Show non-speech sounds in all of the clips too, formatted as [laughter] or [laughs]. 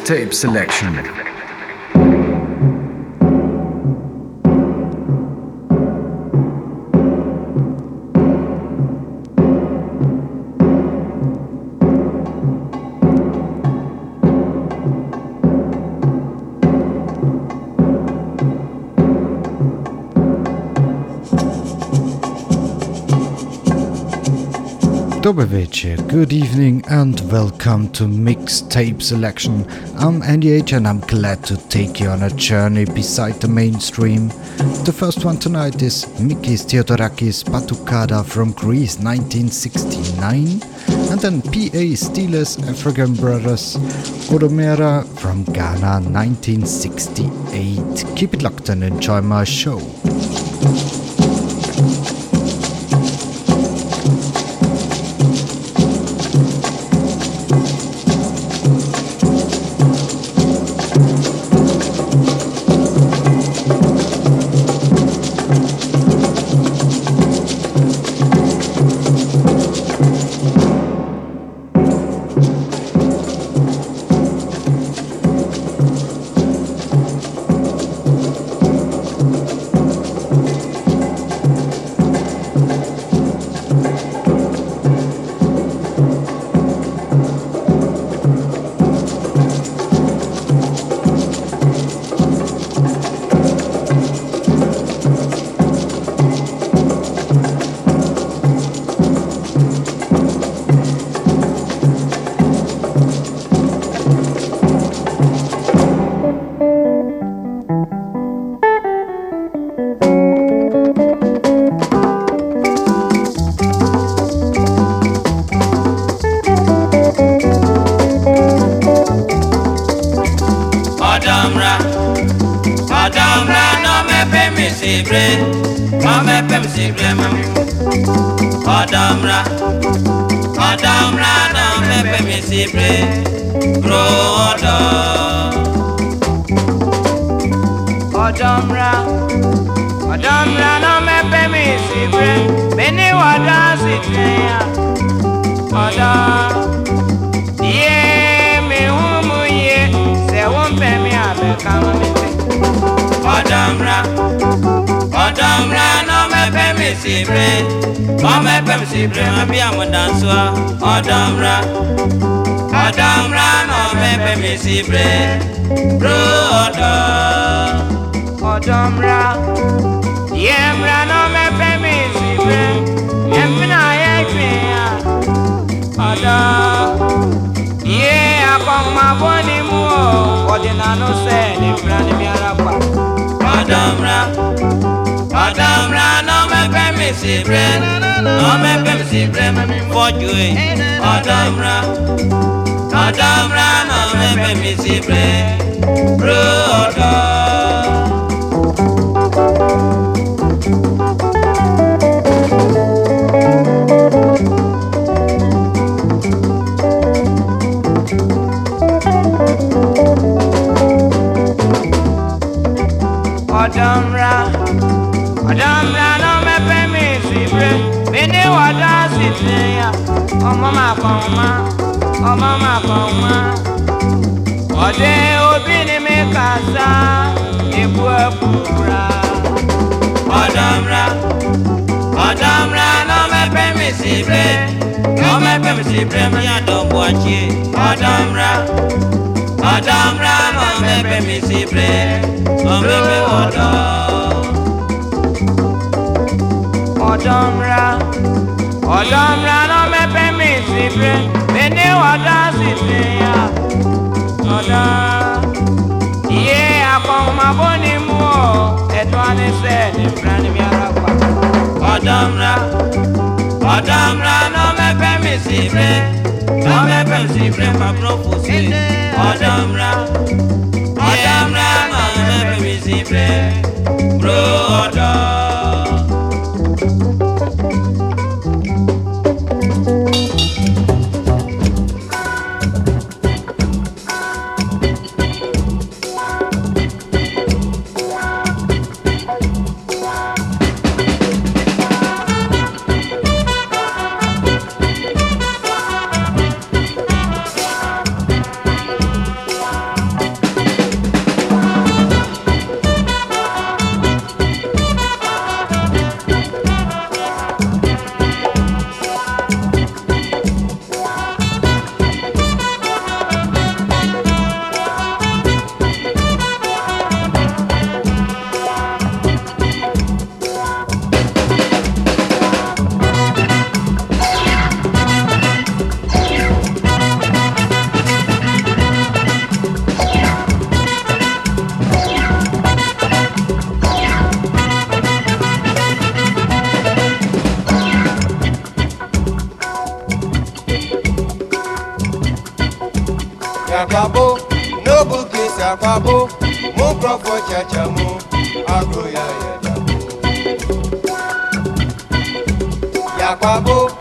Mixtape Selection. Dobry good evening and welcome to Mixtape Selection. I'm Andyage and I'm glad to take you on a journey beside the mainstream. The first one tonight is Mikis Theodorakis Batucada from Greece 1969 and then PA Steelers African Brothers Odomera from Ghana 1968. Keep it locked and enjoy my show. esibre mama epem sibre ma bi amudansoa ọdọmra ọdọmra mama epem esibre bro ọdọ ọdọmra yẹmra mama epem esibre yẹmina yẹtwe ya ọdọ yẹ akọmọbọ ni mu ọ ọdinanu sẹ ni mìíràn ni mi ara pa ọdọmra. Madam Ran, no me pemi si brem, no me pemi si brem, for joy. Madam Ran, Madam Ran, no me pemi si brem, brother. ọma ọma ma ka ọma ọ dị obi n'ime kasa ebu ebura ọdọmra ọdọmra n'ọmepe m si bre n'ọmepe m si bre m ya dọgbu ọchị ọdọmra ọdọmra mi m si bre ọmepe ọdọ. Ọdọmra ọdọmra n'ọmepe ire bene ọ̀dà sísè ya ọ̀dà. Iye akọ̀mọ̀bó ni mú ọ. Ẹ̀tọ́ anísẹ́ ní mìíràn ní mi ara pa. Ọ̀dọ̀ mìíràn ọ̀dọ̀ náà mẹ́fẹ́ mi sí ire náà mẹ́fẹ́ mi sí ire pàbùrọ̀ fò sí ọ̀dọ̀ mìíràn náà mẹ́fẹ́ mi sí ire bro ọ̀dọ̀. kwabo mu nkurɔfoɔ kyaakya mu agoro yɛ ayɛ dabo yakwabo.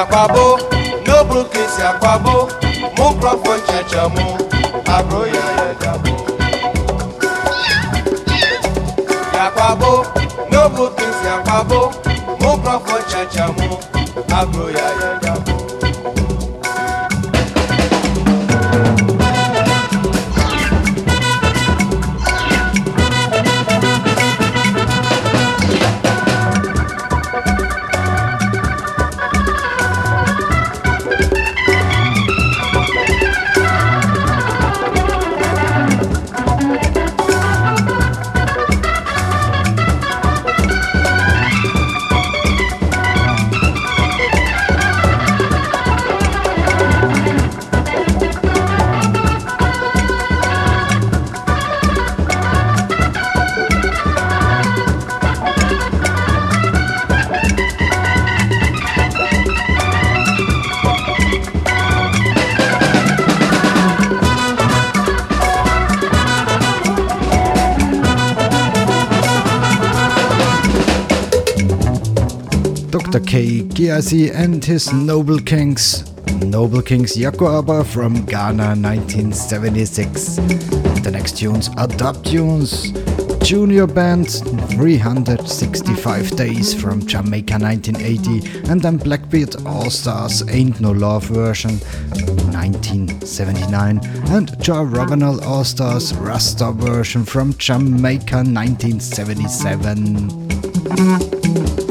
akwabo n'oburu ka esi akwabo. Mụ mkpọfọ nchecha mụ abro ya ya dabo ya akwabo no ka esi akwabo. Mụ mkpọfọ nchecha mụ abụrụ ya ya dabo K. Gyasi and his Noble Kings. Noble Kings Yakuaba from Ghana 1976. The next tunes are dub tunes. Junior Band 365 Days from Jamaica 1980 and then Blackbeard All Stars Ain't No Love version 1979 and Joe Ravenel All Stars Rasta version from Jamaica 1977.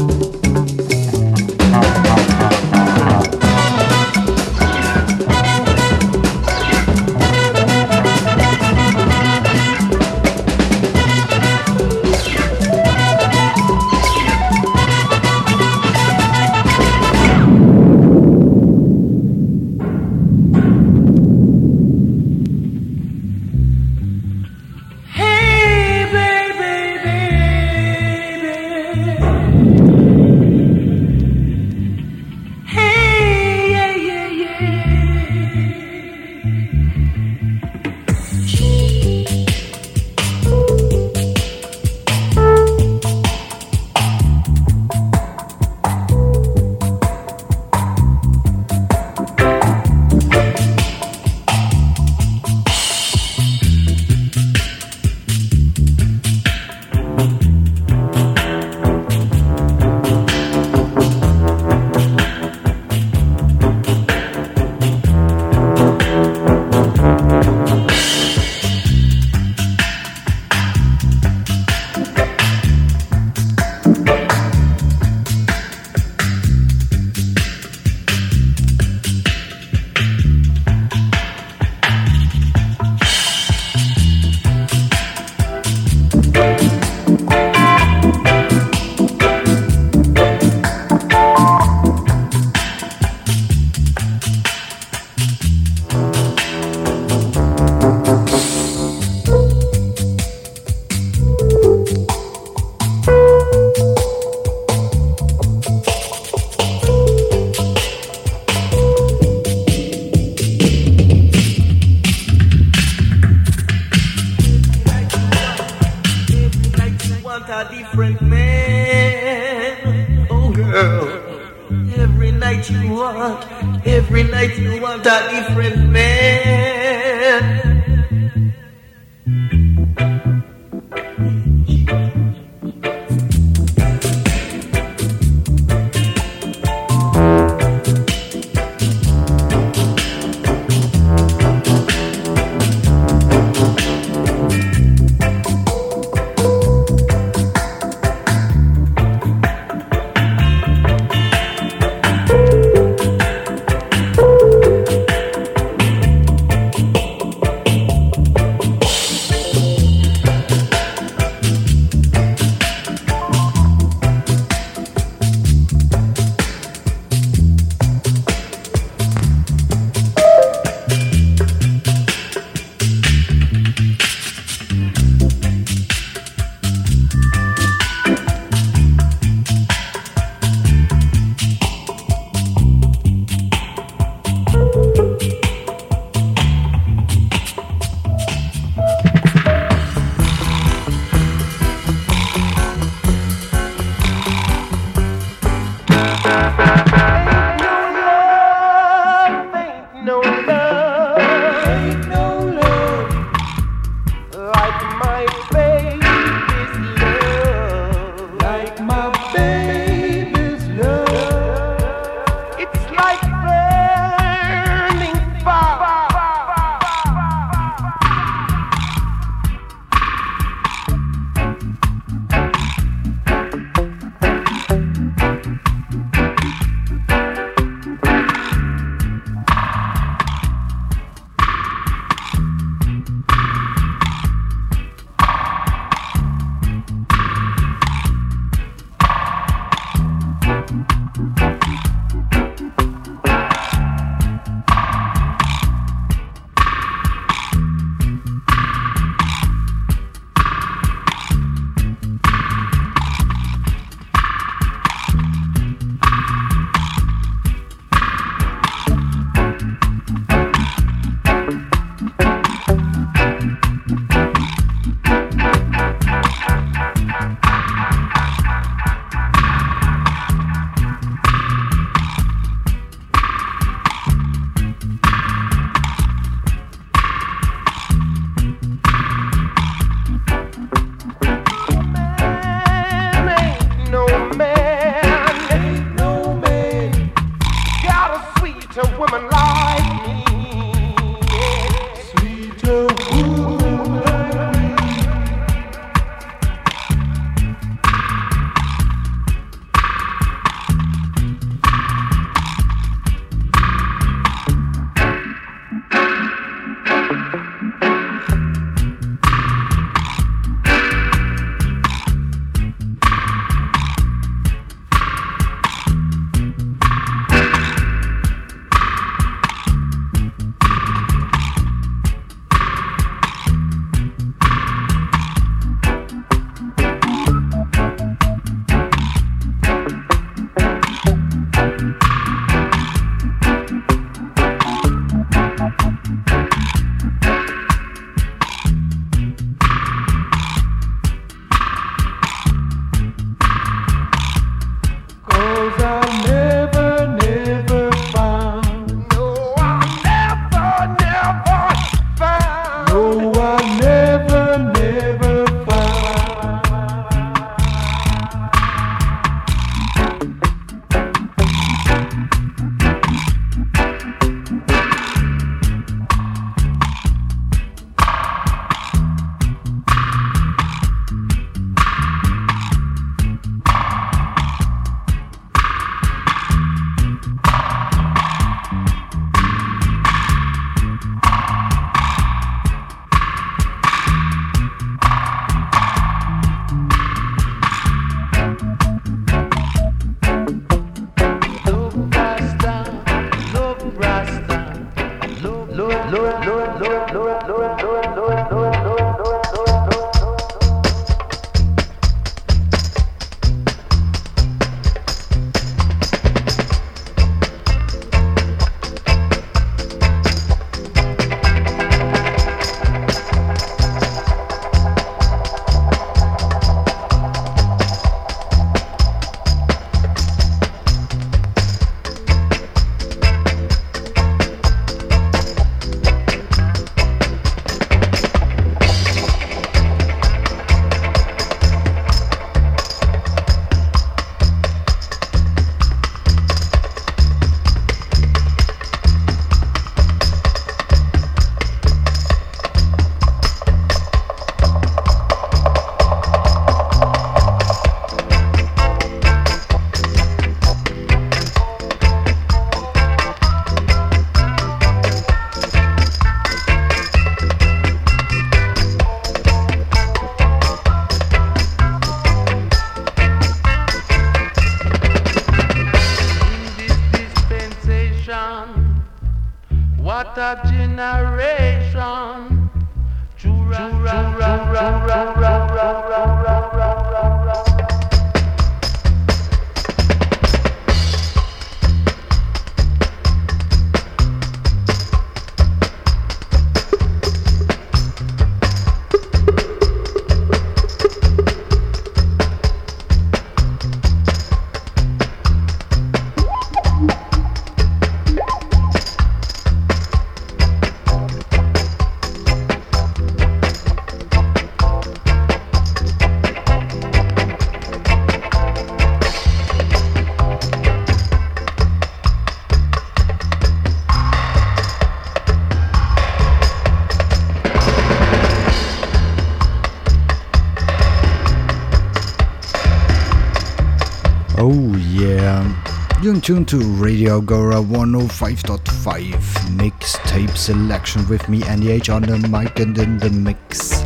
Tuned to Radio Agora 105.5 mixtape selection with me, Andyage, on the mic and in the mix.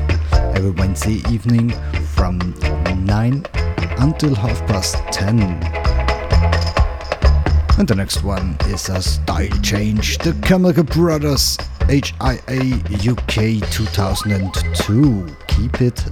Every Wednesday evening from 9 until half past 10. And the next one is a style change. The Chemical Brothers HIA UK 2002. Keep it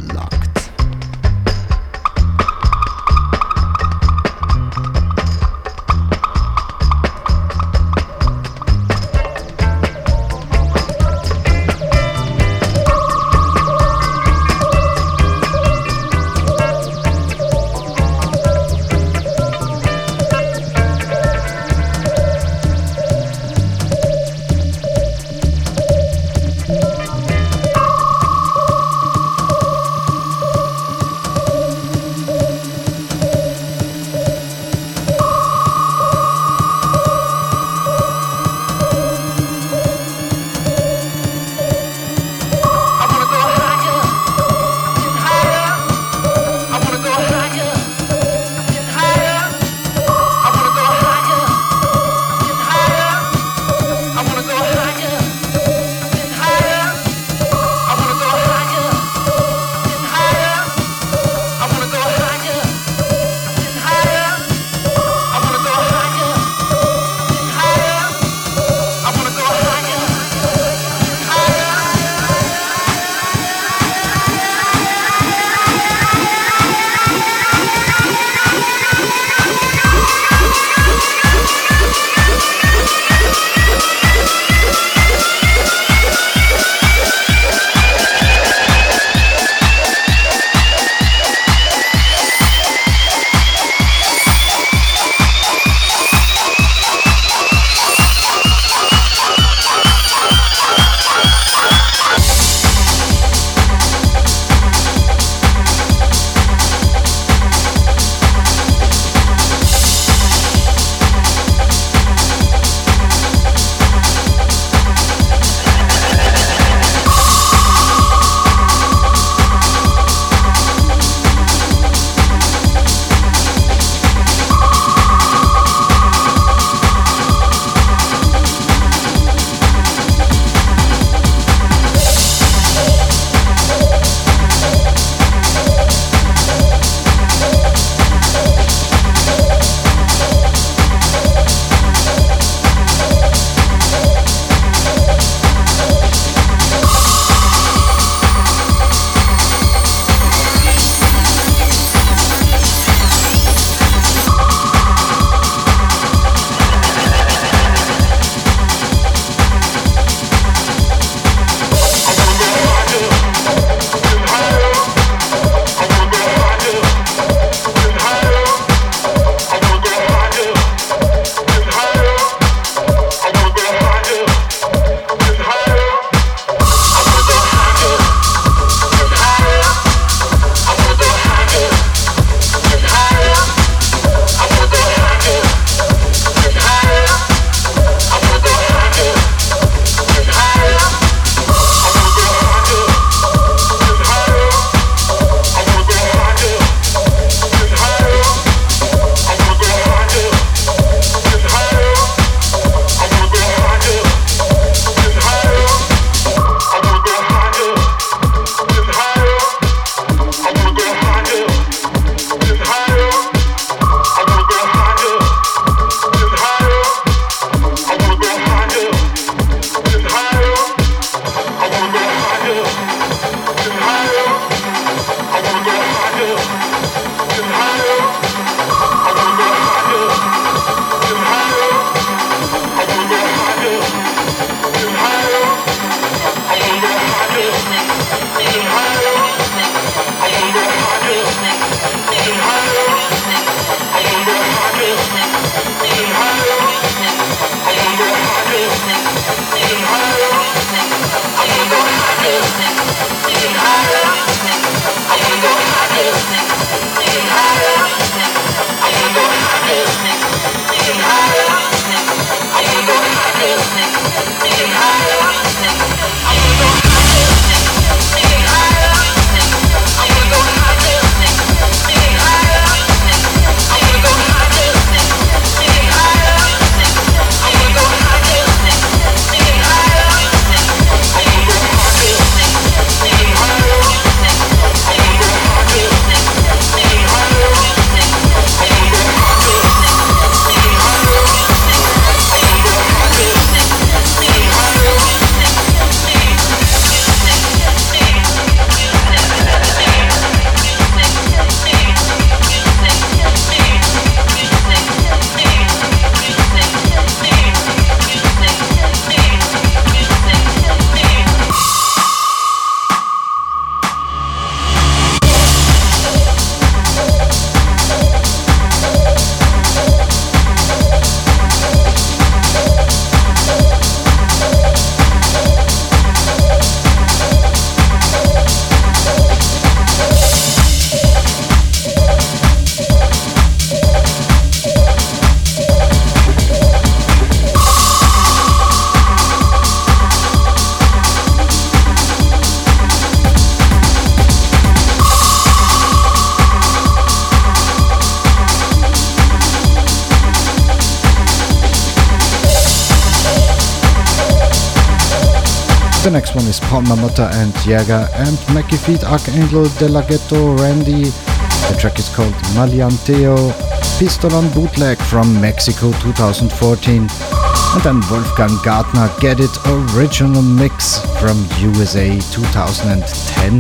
The next one is Paul Mamota and Jäger and Mackie Feet Archangel De Ghetto Randy. The track is called Malianteo, Pistolon bootleg from Mexico 2014. And then Wolfgang Gartner Get It original mix from USA 2010.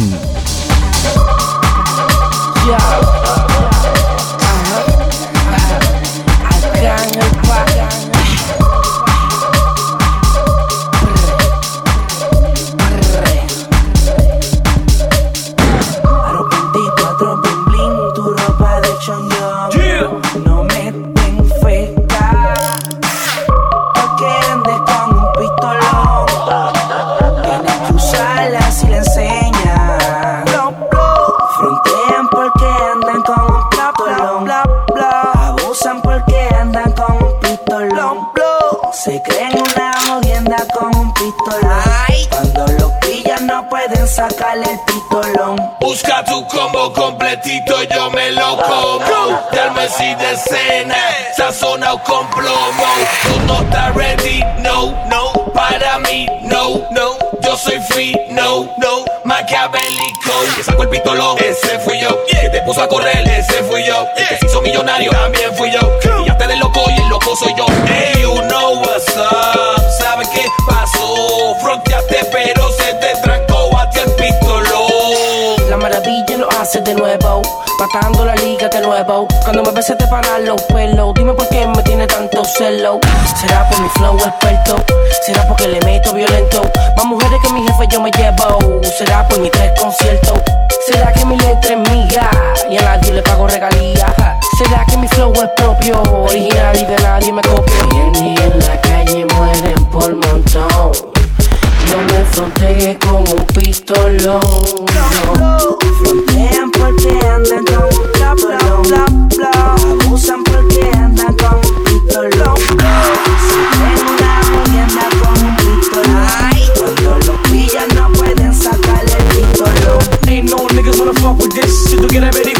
Yeah. la escena, sazonado con plomo. Tú no estás ready, no, no, para mí, no, no. Yo soy free, no, no, maquiavélico. Que sacó el pistolón, ese fui yo. Que te puso a correr, ese fui Cuando me se te paran los pelos. Dime por qué me tiene tanto celo. Será por mi flow experto. Será porque le meto violento. Más mujeres que mi jefe yo me llevo. Será por mi tres conciertos. Será que mi letra es mía y a nadie le pago regalía. Será que mi flow es propio, original y de nadie me copio. Y en la calle mueren por montón. No me fronteé con un pistolón. No. Si tú quieres averiguar,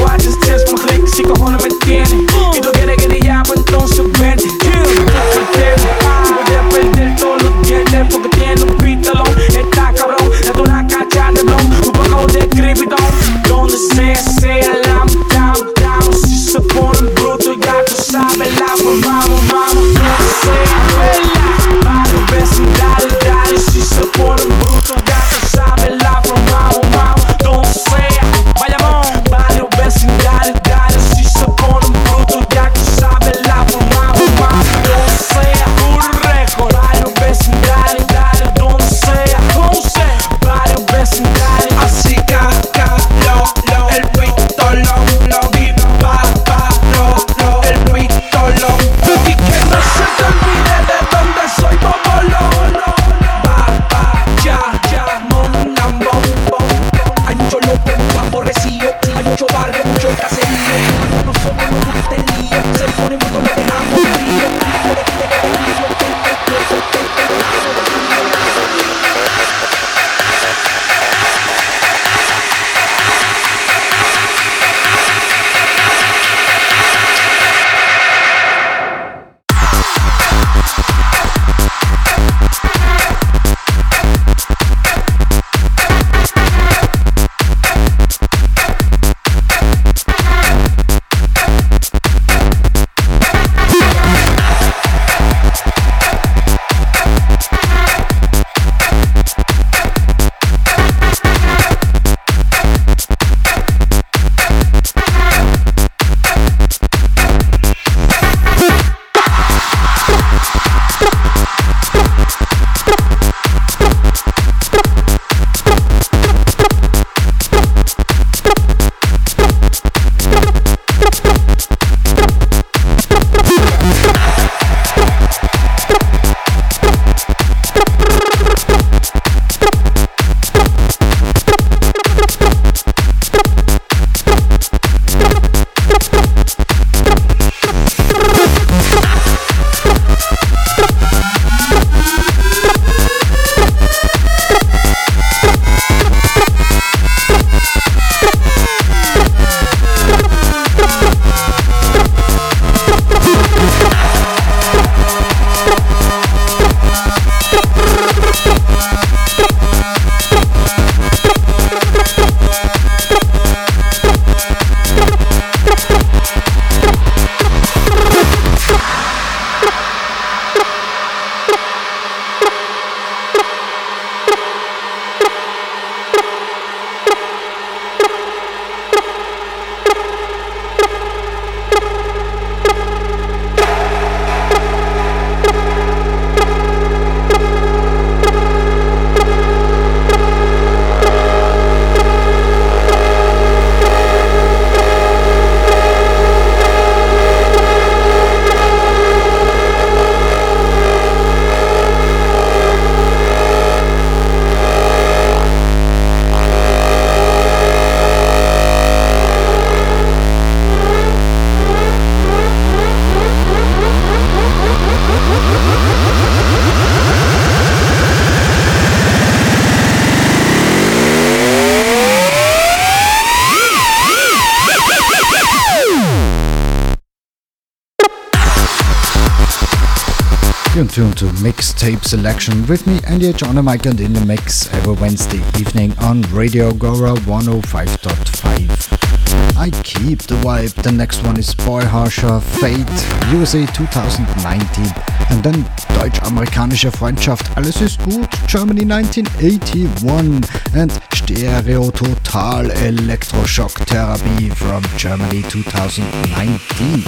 tuned to Mixed Tapes Selection with me, Andyage and Mike, and in the mix every Wednesday evening on Radio Agora 105.5. I keep the vibe. The next one is Boy Harsher, Fate, USA 2019. And then Deutsch-Amerikanische Freundschaft, Alles ist gut, Germany 1981. And Stereo Total Electroshock Therapy from Germany 2019.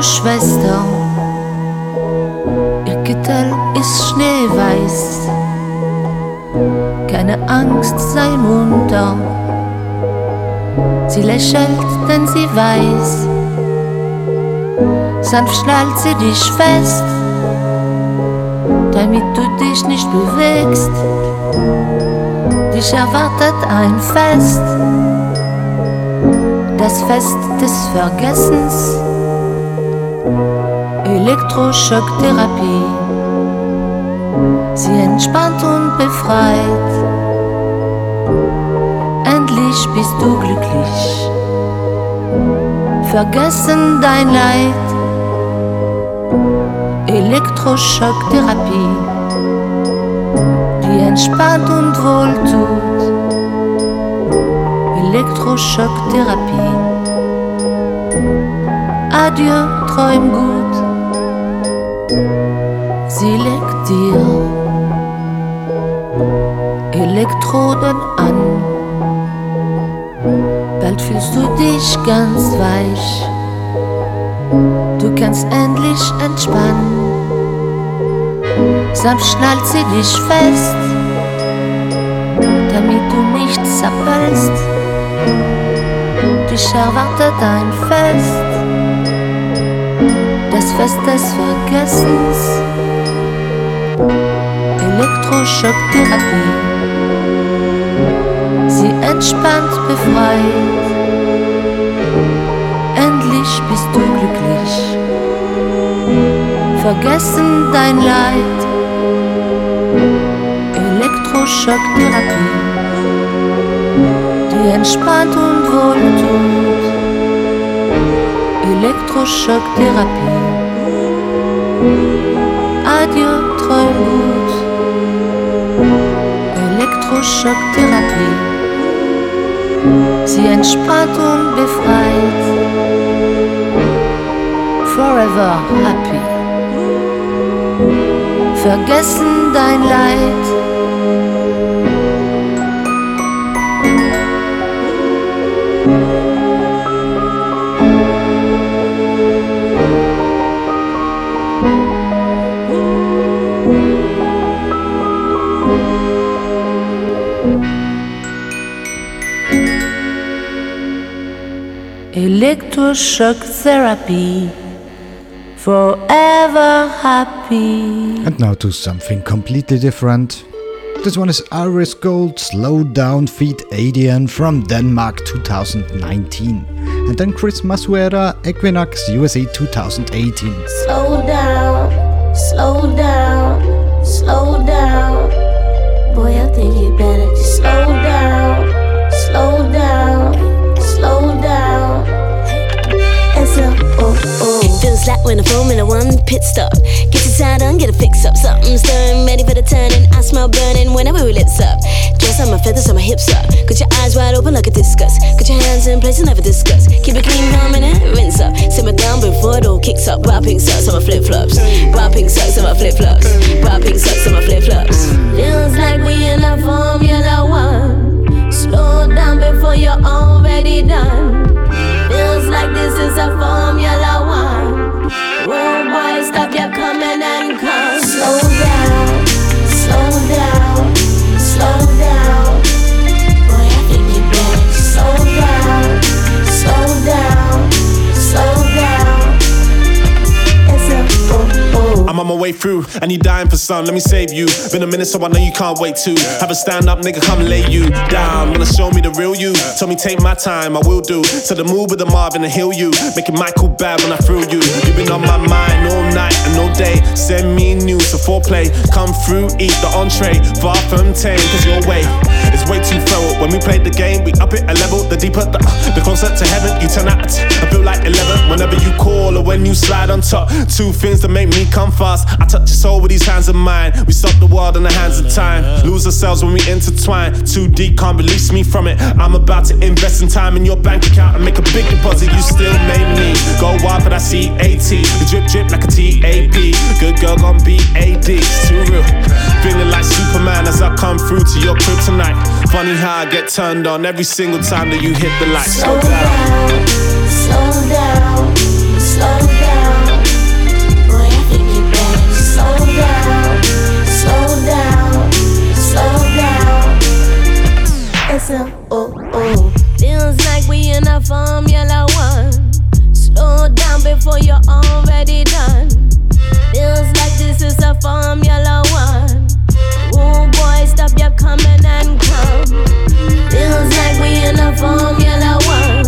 kommt deine Schwester. Ihr Kittel ist schneeweiß. Keine Angst, sei munter. Sie lächelt, denn sie weiß. Sanft schnallt sie dich fest, damit du dich nicht bewegst. Dich erwartet ein Fest, das Fest des Vergessens. Elektroschocktherapie. Sie entspannt und befreit. Endlich bist du glücklich. Vergessen dein Leid. Elektroschocktherapie. Die entspannt und wohltut. Elektroschocktherapie. Adieu, träum gut. Sie legt dir Elektroden an. Bald fühlst du dich ganz weich. Du kannst endlich entspannen. Sanft schnallt sie dich fest, damit du nicht zappelst. Dich erwartet ein Fest, das Fest des Vergessens. Elektroschocktherapie. Sie entspannt, befreit. Endlich bist du glücklich. Vergessen dein Leid. Elektroschocktherapie. Die entspannt und wohltut. Elektroschocktherapie. Adieu, träum. Elektroschocktherapie. Sie entspannt und befreit. Forever happy. Vergessen dein Leid. Electroshock therapy. Forever happy. And now to something completely different. This one is Iris Gold Slow Down Feed Adian from Denmark 2019. And then Chris Masuera Equinox USA 2018. Slow down, slow down, slow down. Boy, I think you better just slow down, Like when I'm Formula One pit stop. Get your side on, get a fix up. Something stirring, ready for the turning. I smell burning whenever we lips up. Dress on my feathers on my hips up. Got your eyes wide open like a discus. Got your hands in place and never discuss. Keep it clean, prominent, rinse up. Simmer down before it all kicks up. Wild pink socks on my flip flops. Wild pink socks on my flip flops. Wild pink socks on my flip flops. Feels like we in a Formula One. Slow down before you're already done. Feels like this is a Formula One. Whoa, boy, stop your coming and come. Slow down, slow down, slow down. Boy, I think you better slow down, slow down, I'm on my way through, and you dying for some. Let me save you. Been a minute, so I know you can't wait to have a stand up, nigga. Come lay you down. Wanna show me the real you? Tell me take my time, I will do. To the move with the Marvin and heal you. Making Michael bad when I thrill you. You've been on my mind all night and all day. Send me news for foreplay. Come through, eat the entree. Far from tame, cause your way way too feral. When we played the game, we up it a level. The deeper, the, uh, the closer to heaven, you turn out. I feel like 11 whenever you call or when you slide on top. Two things that make me come fast. I touch your soul with these hands of mine. We stop the world in the hands of time. Lose ourselves when we intertwine. Too deep, can't release me from it. I'm about to invest in time in your bank account and make a big deposit. You still made me go wild but I see CAT. The drip drip like a TAP. Good girl gon' be AD. It's too real. Feeling like Superman as I come through to your crib tonight. Funny how I get turned on every single time that you hit the lights. Slow down, slow down, slow down. Boy, I think you better slow down, slow down, slow down. S L O O. Feels like we in a Formula One. Slow down before you're already done. Feels like this is a Formula One. Stop your coming and come. Feels like we in a Formula One.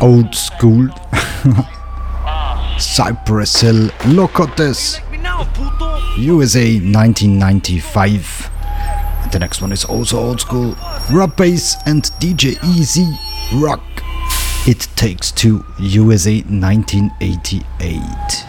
Old school. [laughs] Cypress Hill Locotes USA 1995. And the next one is also old school. Rob Base and DJ E-Z Rock. It Takes Two USA 1988.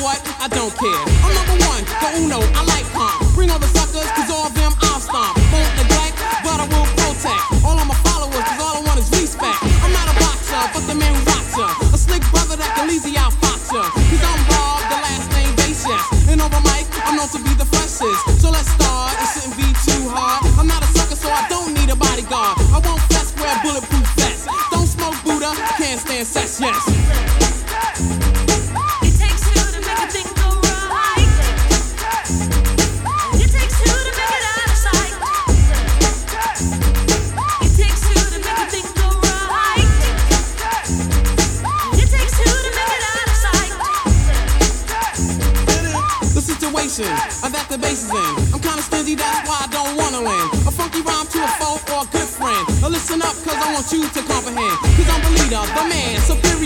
what? I don't care. I'm number one, the Uno, I like punk. Bring all the suckers, cause all of them I'll stomp. Won't neglect, but I will protect. All of my followers, cause all I want is respect. I'm not a boxer, but the man who rocks her. A slick brother that can easy out boxer. Cause I'm Bob, the last name Basis. And over mic, I'm known to be the freshest. So let's start, it shouldn't be too hard. I'm not a sucker, so I don't need a bodyguard. I won't fess, wear bulletproof vest. Don't smoke Buddha, can't stand sex, yes. another man. Superior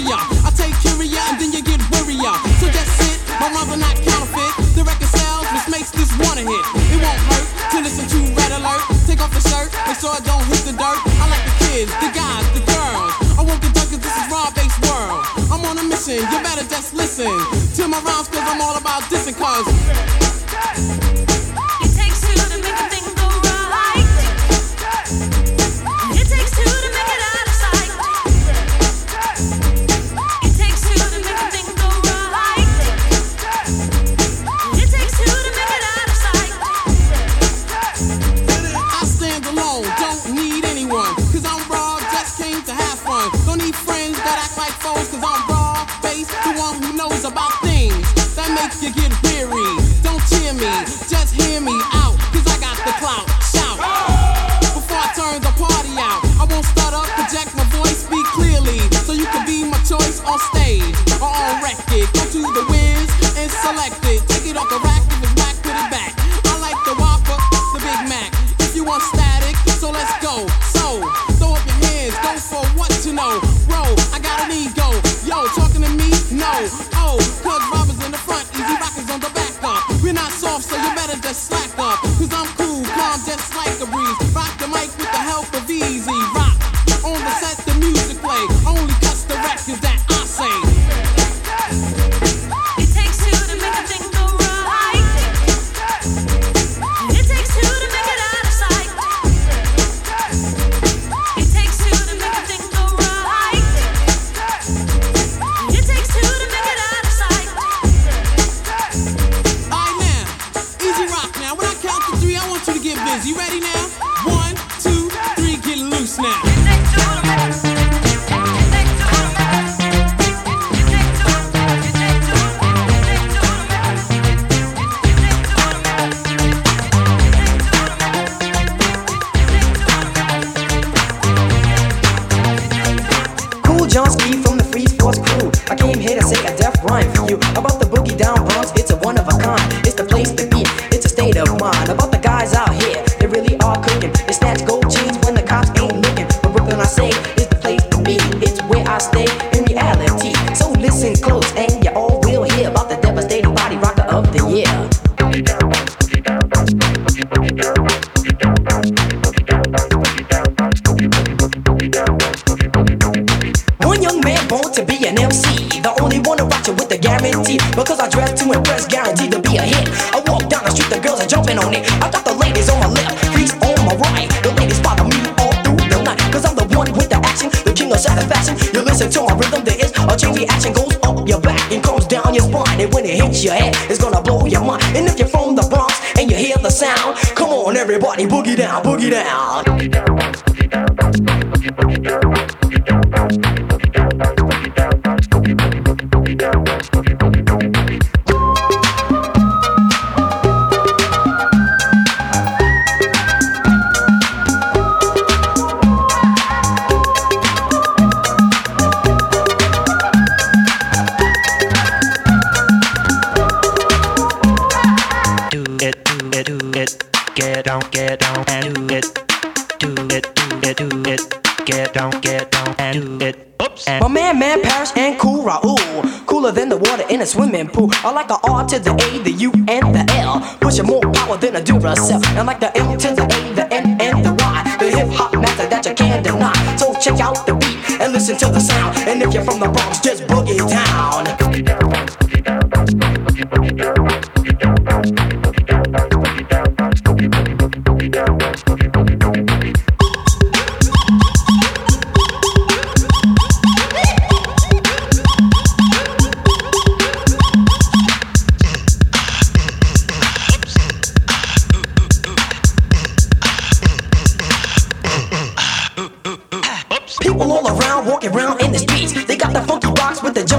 to the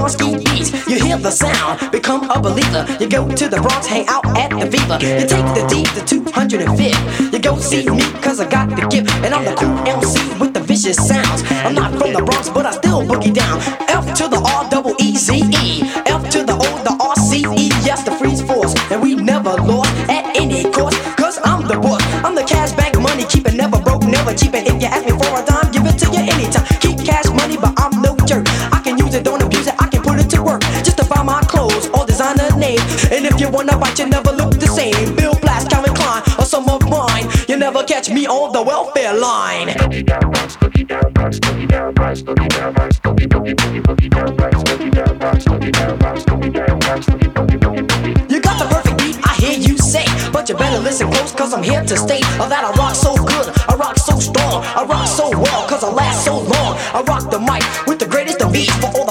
You hear the sound, become a believer. You go to the Bronx, hang out at the Viva. You take the D to 205. You go see me, cause I got the gift. And I'm the cool MC with the vicious sounds. I'm not from the Bronx, but I still boogie down. F to the R double E Z E. F to the O, the R C E. Yes, the freeze force. And we never lost at any cost. Cause I'm the boss. I'm the cash bank money, keep it never broke, never cheap. And if you ask me for a dime, wanna bite, you never look the same. Bill Blass, Calvin Klein, or some of mine. You never catch me on the welfare line. You got the perfect beat, I hear you say. But you better listen close, cause I'm here to stay. Oh, that I rock so good, I rock so strong, I rock so well, cause I last so long. I rock the mic with the greatest of beats for all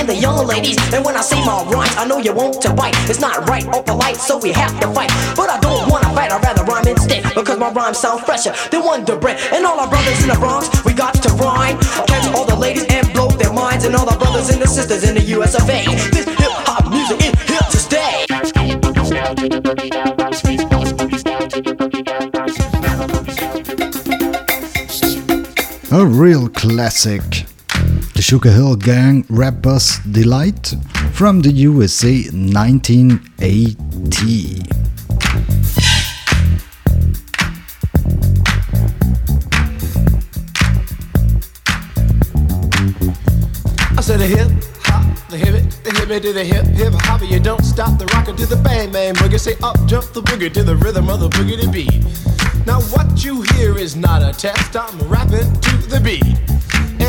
and the young ladies. And when I say my rhymes, I know you want to bite. It's not right or polite, so we have to fight. But I don't wanna fight, I'd rather rhyme instead. Because my rhymes sound fresher than Wonder Bread. And all our brothers in the Bronx, we got to rhyme. Catch all the ladies and blow their minds. And all our brothers and the sisters in the US of A. This hip hop music is here to stay. A real classic. The Sugar Hill Gang Rapper's Delight from the USA 1980. I said the hip hop, the hip it, the hip it to the hip hip hop. You don't stop the rocker to the bang bang boogie. Say up jump the boogie to the rhythm of the boogie to beat. Now what you hear is not a test. I'm rapping to the beat,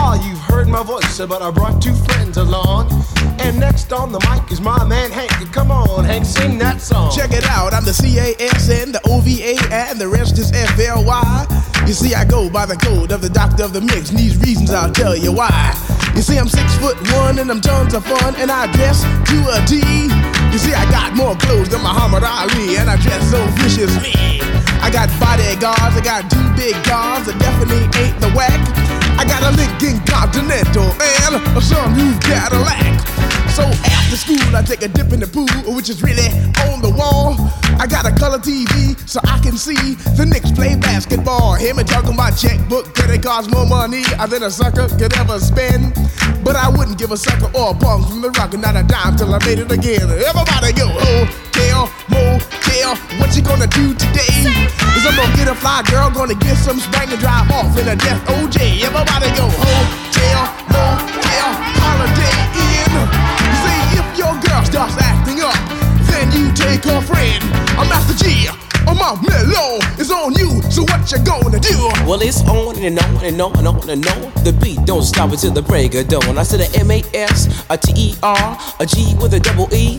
far you've heard my voice, but I brought two friends along. And next on the mic is my man Hank. Come on, Hank, sing that song. Check it out, I'm the CASN, the OVA, and the rest is FLY. You see, I go by the code of the doctor of the mix, and these reasons I'll tell you why. You see, I'm six foot one, and I'm tons of fun, and I dress to a D. You see, I got more clothes than Muhammad Ali, and I dress so viciously. I got bodyguards, I got two big guns, that definitely ain't the whack. I got a Lincoln Continental and a some new Cadillac. So after school, I take a dip in the pool, which is really on the wall. I got a color TV so I can see the Knicks play basketball. Him and talking my checkbook, cause it costs more money than a sucker could ever spend. But I wouldn't give a sucker or a punk from the rock, and not a dime till I made it again. Everybody go, oh, hotel, motel, what you gonna do today? Is I'm gonna get a fly girl, gonna get some spank and drive off in a death OJ. Everybody go, oh, hotel, motel, girl starts acting up, then you take her friend. I'm Master G. Oh, my mellow is on you, so what you gonna do? Well, it's on and on and on and on and on. The beat don't stop until the break of dawn. I said a M A S, a T E R, a G with a double E.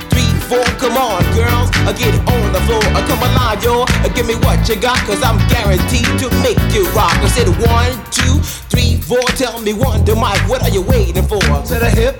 four. Come on, girls, I get it on the floor. I come alive, yo. Uh, give me what you got, cause I'm guaranteed to make you rock. I said one, two, three, four. Tell me one, to Mike, what are you waiting for? To the hip,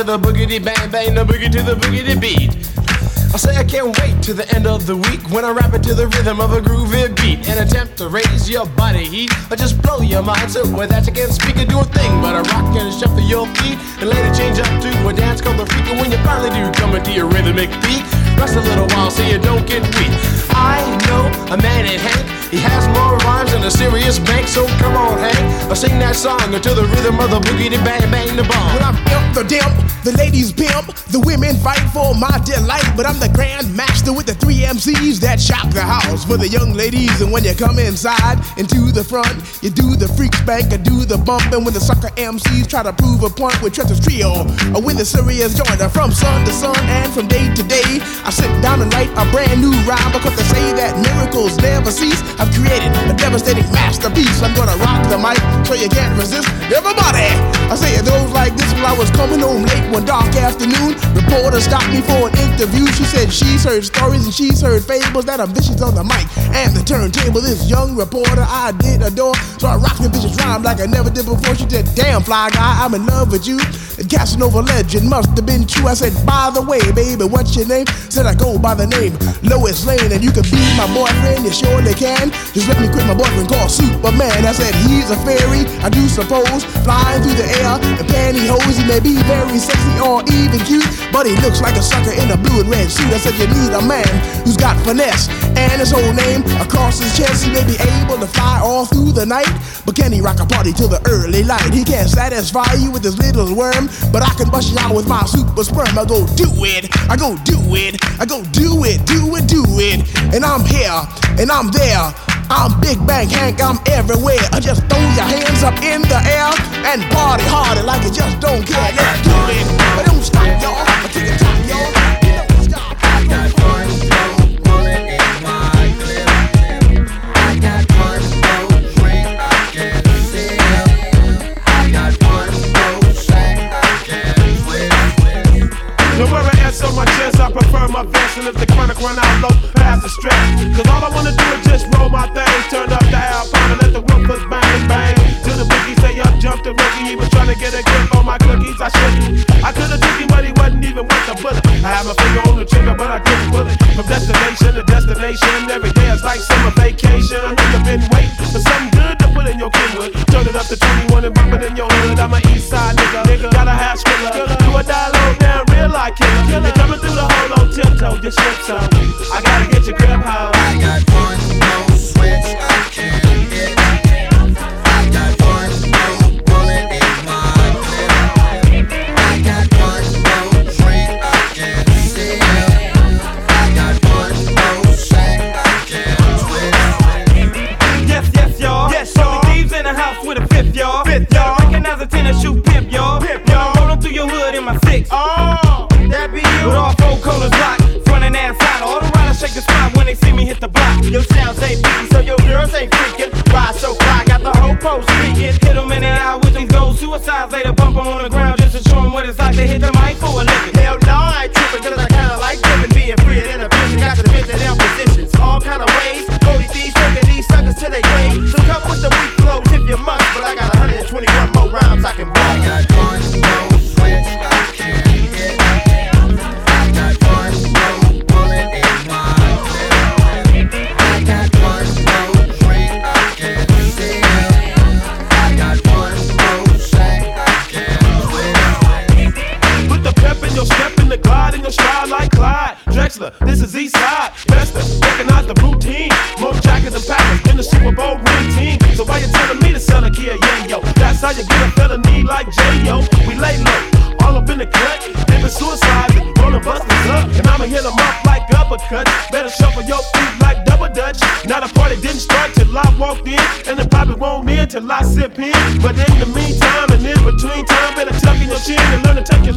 To the boogity bang bang, the boogie to the boogity beat. I say I can't wait to the end of the week when I rap it to the rhythm of a groovy beat. And attempt to raise your body heat. Or just blow your mind so with that you can't speak and do a thing. But a rock and shuffle your feet and it change up to a dance called the freak. And when you finally do come into your rhythmic beat rest a little while so you don't get weak. I know a man in Hank, he has more rhymes than a serious bank, so come on Hank, I sing that song until the rhythm of the boogie bang bang the bomb. When I'm imp the dimp, the ladies pimp, the women fight for my delight. But I'm the grand master with the three MCs that shock the house for the young ladies. And when you come inside into the front, you do the freak spank, I do the bump. And when the sucker MCs try to prove a point with Trevor's trio, or when the serious joiner from sun to sun and from day to day, I sit down and write a brand new rhyme because they say that miracles never cease. I've created a devastating masterpiece. I'm gonna rock the mic so you can't resist. Everybody, I say it goes like this while I was coming home late one dark afternoon. Reporter stopped me for an interview. She said she's heard stories and she's heard fables that are vicious on the mic and the turntable. This young reporter I did adore, so I rocked the vicious rhyme like I never did before. She said, "Damn fly guy, I'm in love with you." The Casanova legend must have been true. I said, "By the way, baby, what's your name?" Said I go by the name Lois Lane, and you can be my boyfriend. You surely can. Just let me quit my boyfriend called Superman. I said he's a fairy, I do suppose, flying through the air in pantyhose. He may be very sexy or even cute, but he looks like a sucker in a blue and red suit. I said you need a man who's got finesse and his whole name across his chest. He may be able to fly all through the night, but can he rock a party till the early light? He can't satisfy you with his little worm, but I can bust you out with my super sperm. I go do it, I go do it, I go do it, do it, do it, and I'm here and I'm there. I'm Big Bang Hank, I'm everywhere. I just throw your hands up in the air and party harder like you just don't care. Let's do it. But don't stop, y'all. I take it top, on my chest, I prefer my vest. And if the chronic run out low, pass the stress. Cause all I wanna do is just roll my things, turn up the alpine and let the woofers bang bang. To the boogie, say I jumped the rookie. He was trying to get a grip on my cookies, I shouldn't. I could've took him, but he wasn't even worth a bullet. I have a finger on the trigger, but I couldn't pull it. From destination to destination, every day is like summer vacation. I really been waiting for something good to put in your Kenwood. Turn it up to 21 and bump it in your hood. I'm an east side nigga, nigga. gotta have scribbler, do a dollar killer. You're coming through the hole on tiptoe, your slip zone. I gotta get your grip high.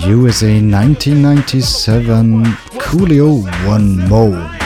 USA 1997 Coolio One More.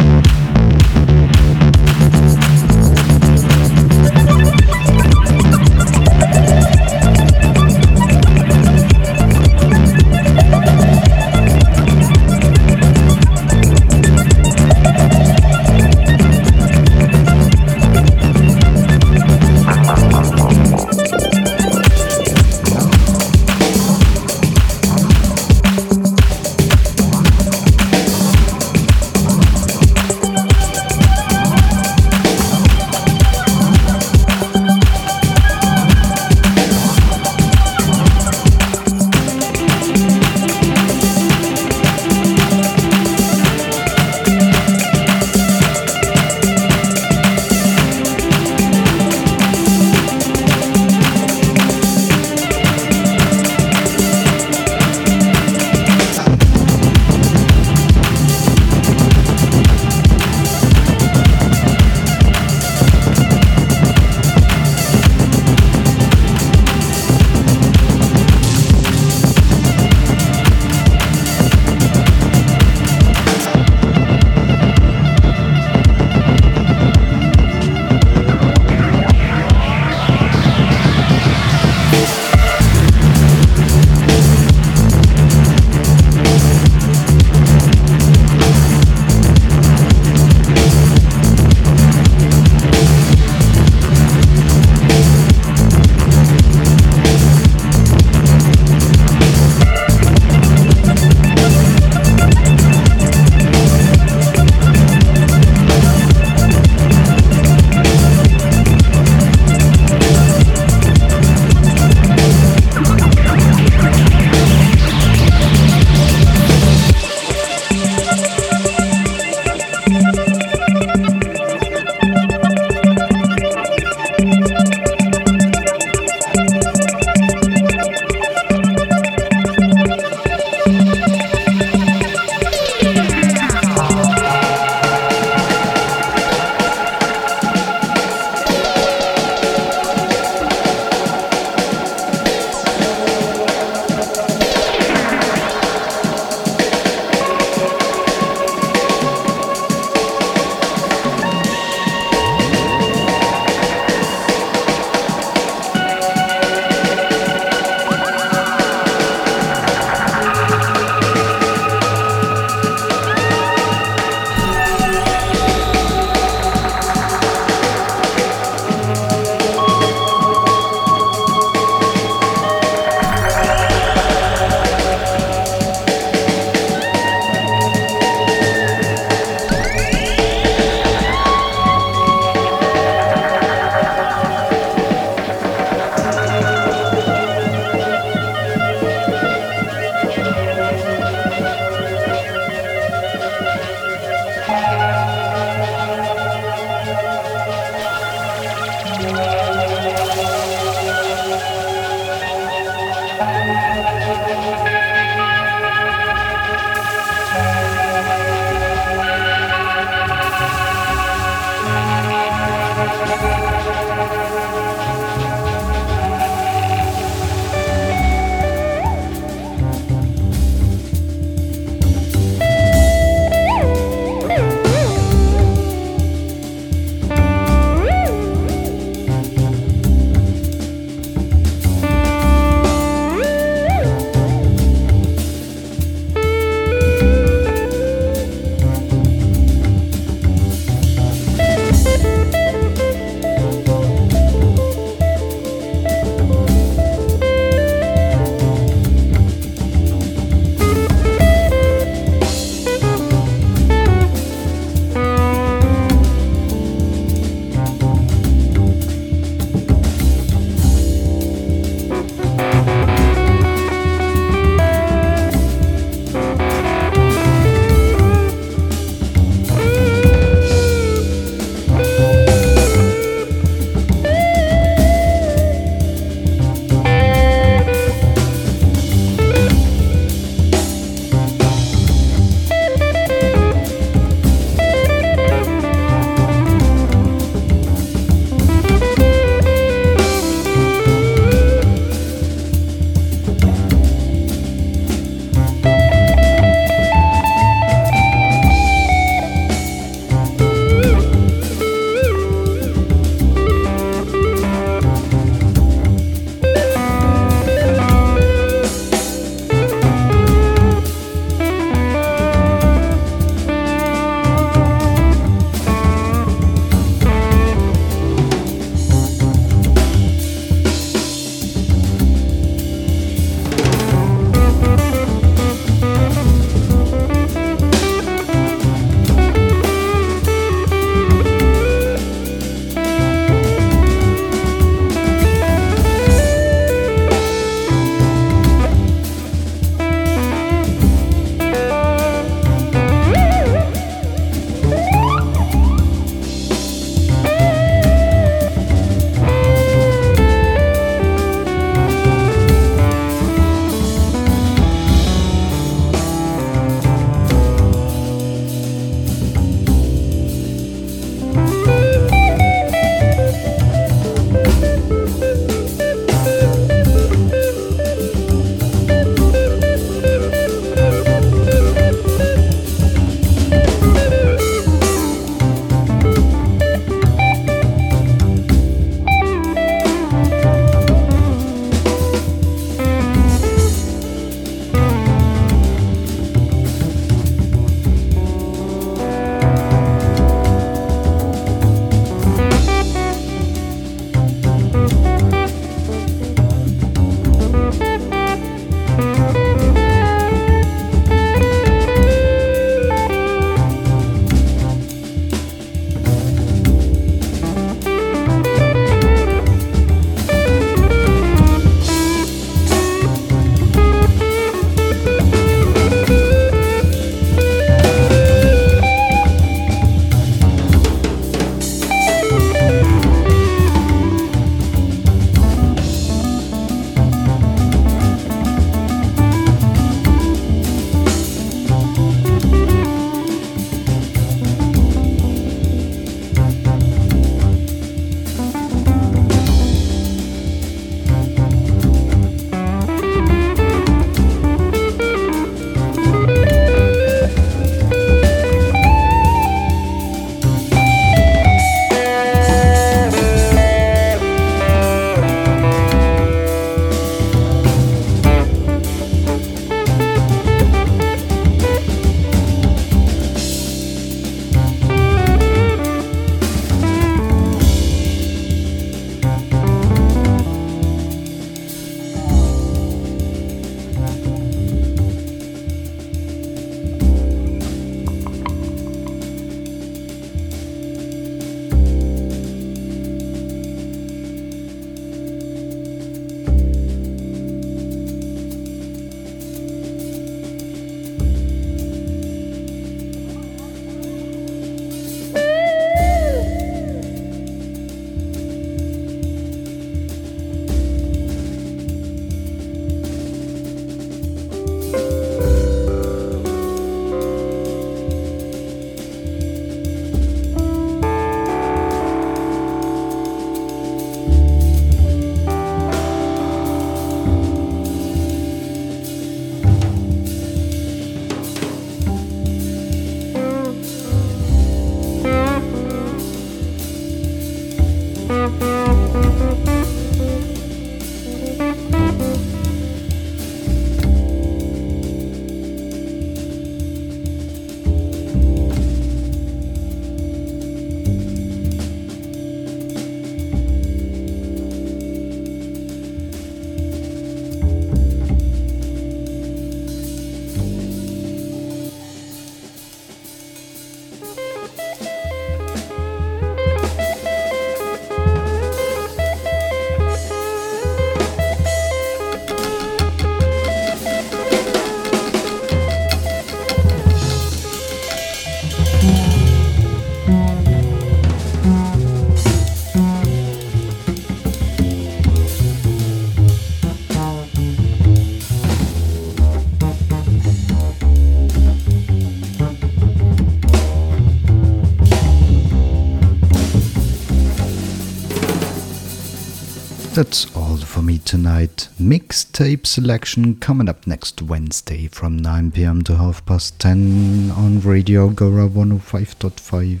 Tonight. Mixtape selection coming up next Wednesday from 9 pm to half past 10 on Radio Agora 105.5.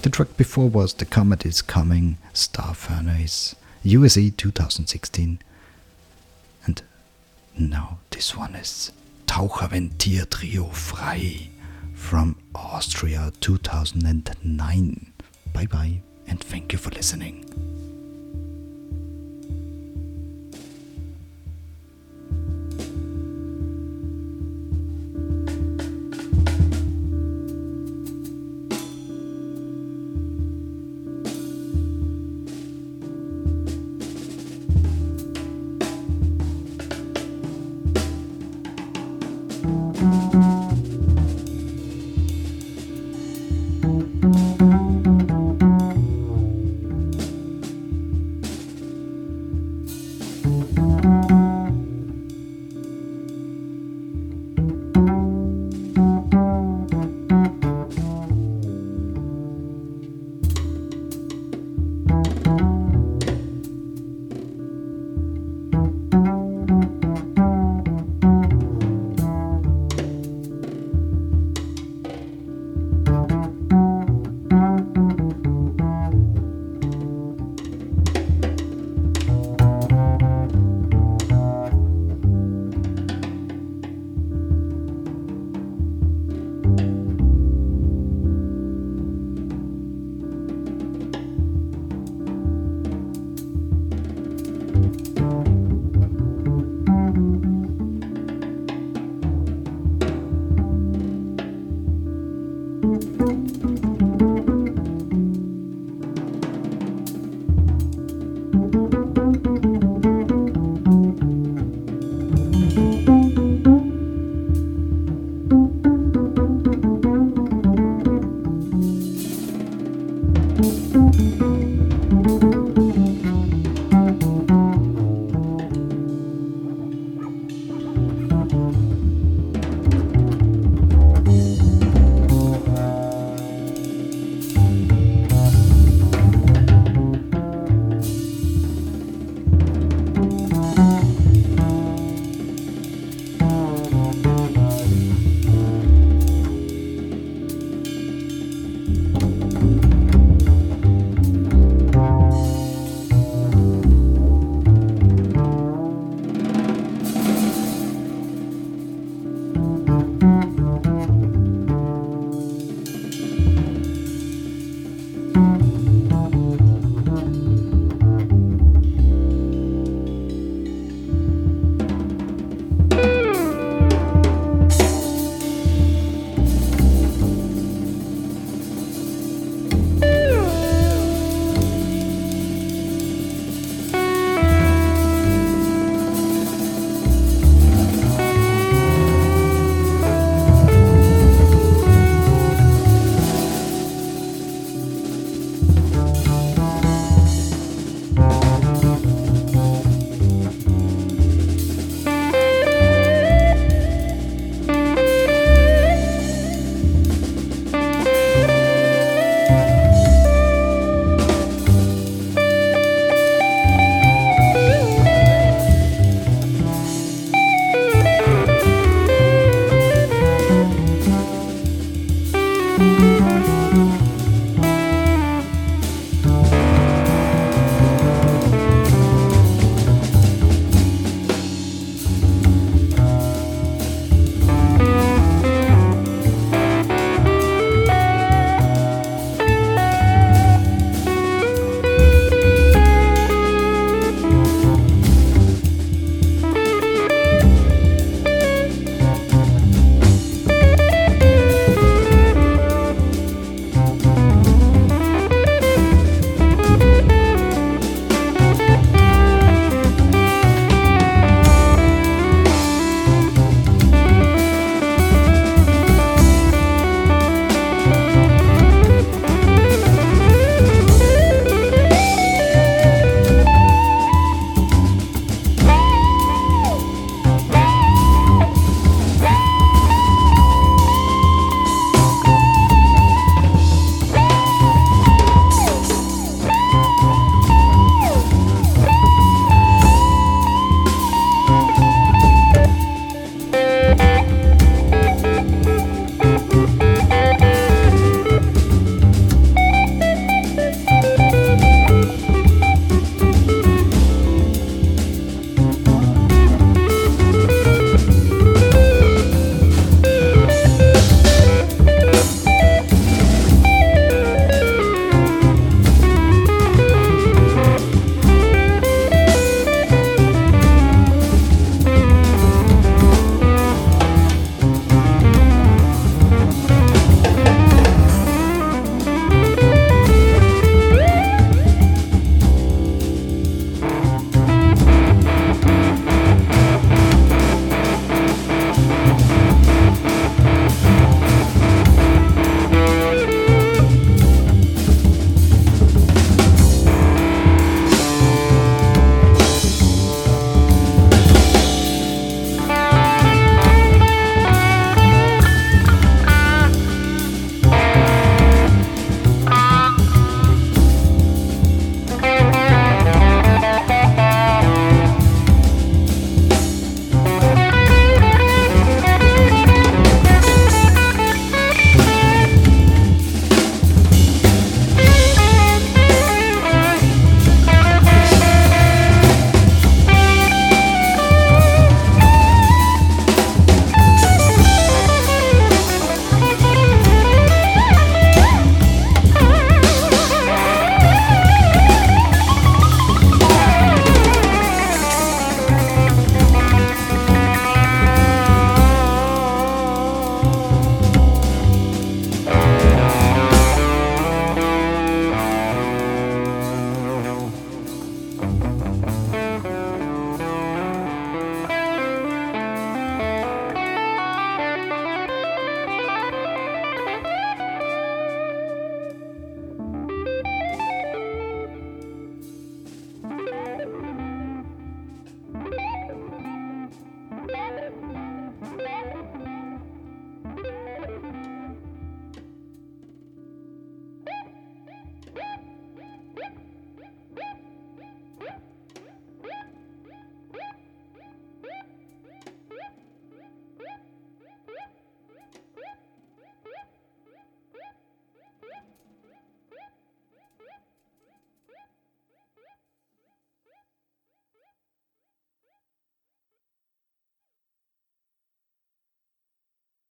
The track before was The Comet is Coming, Star Furnace, USA 2016. And now this one is Taucherventil Trio Frei from Austria 2009. Bye bye and thank you for listening.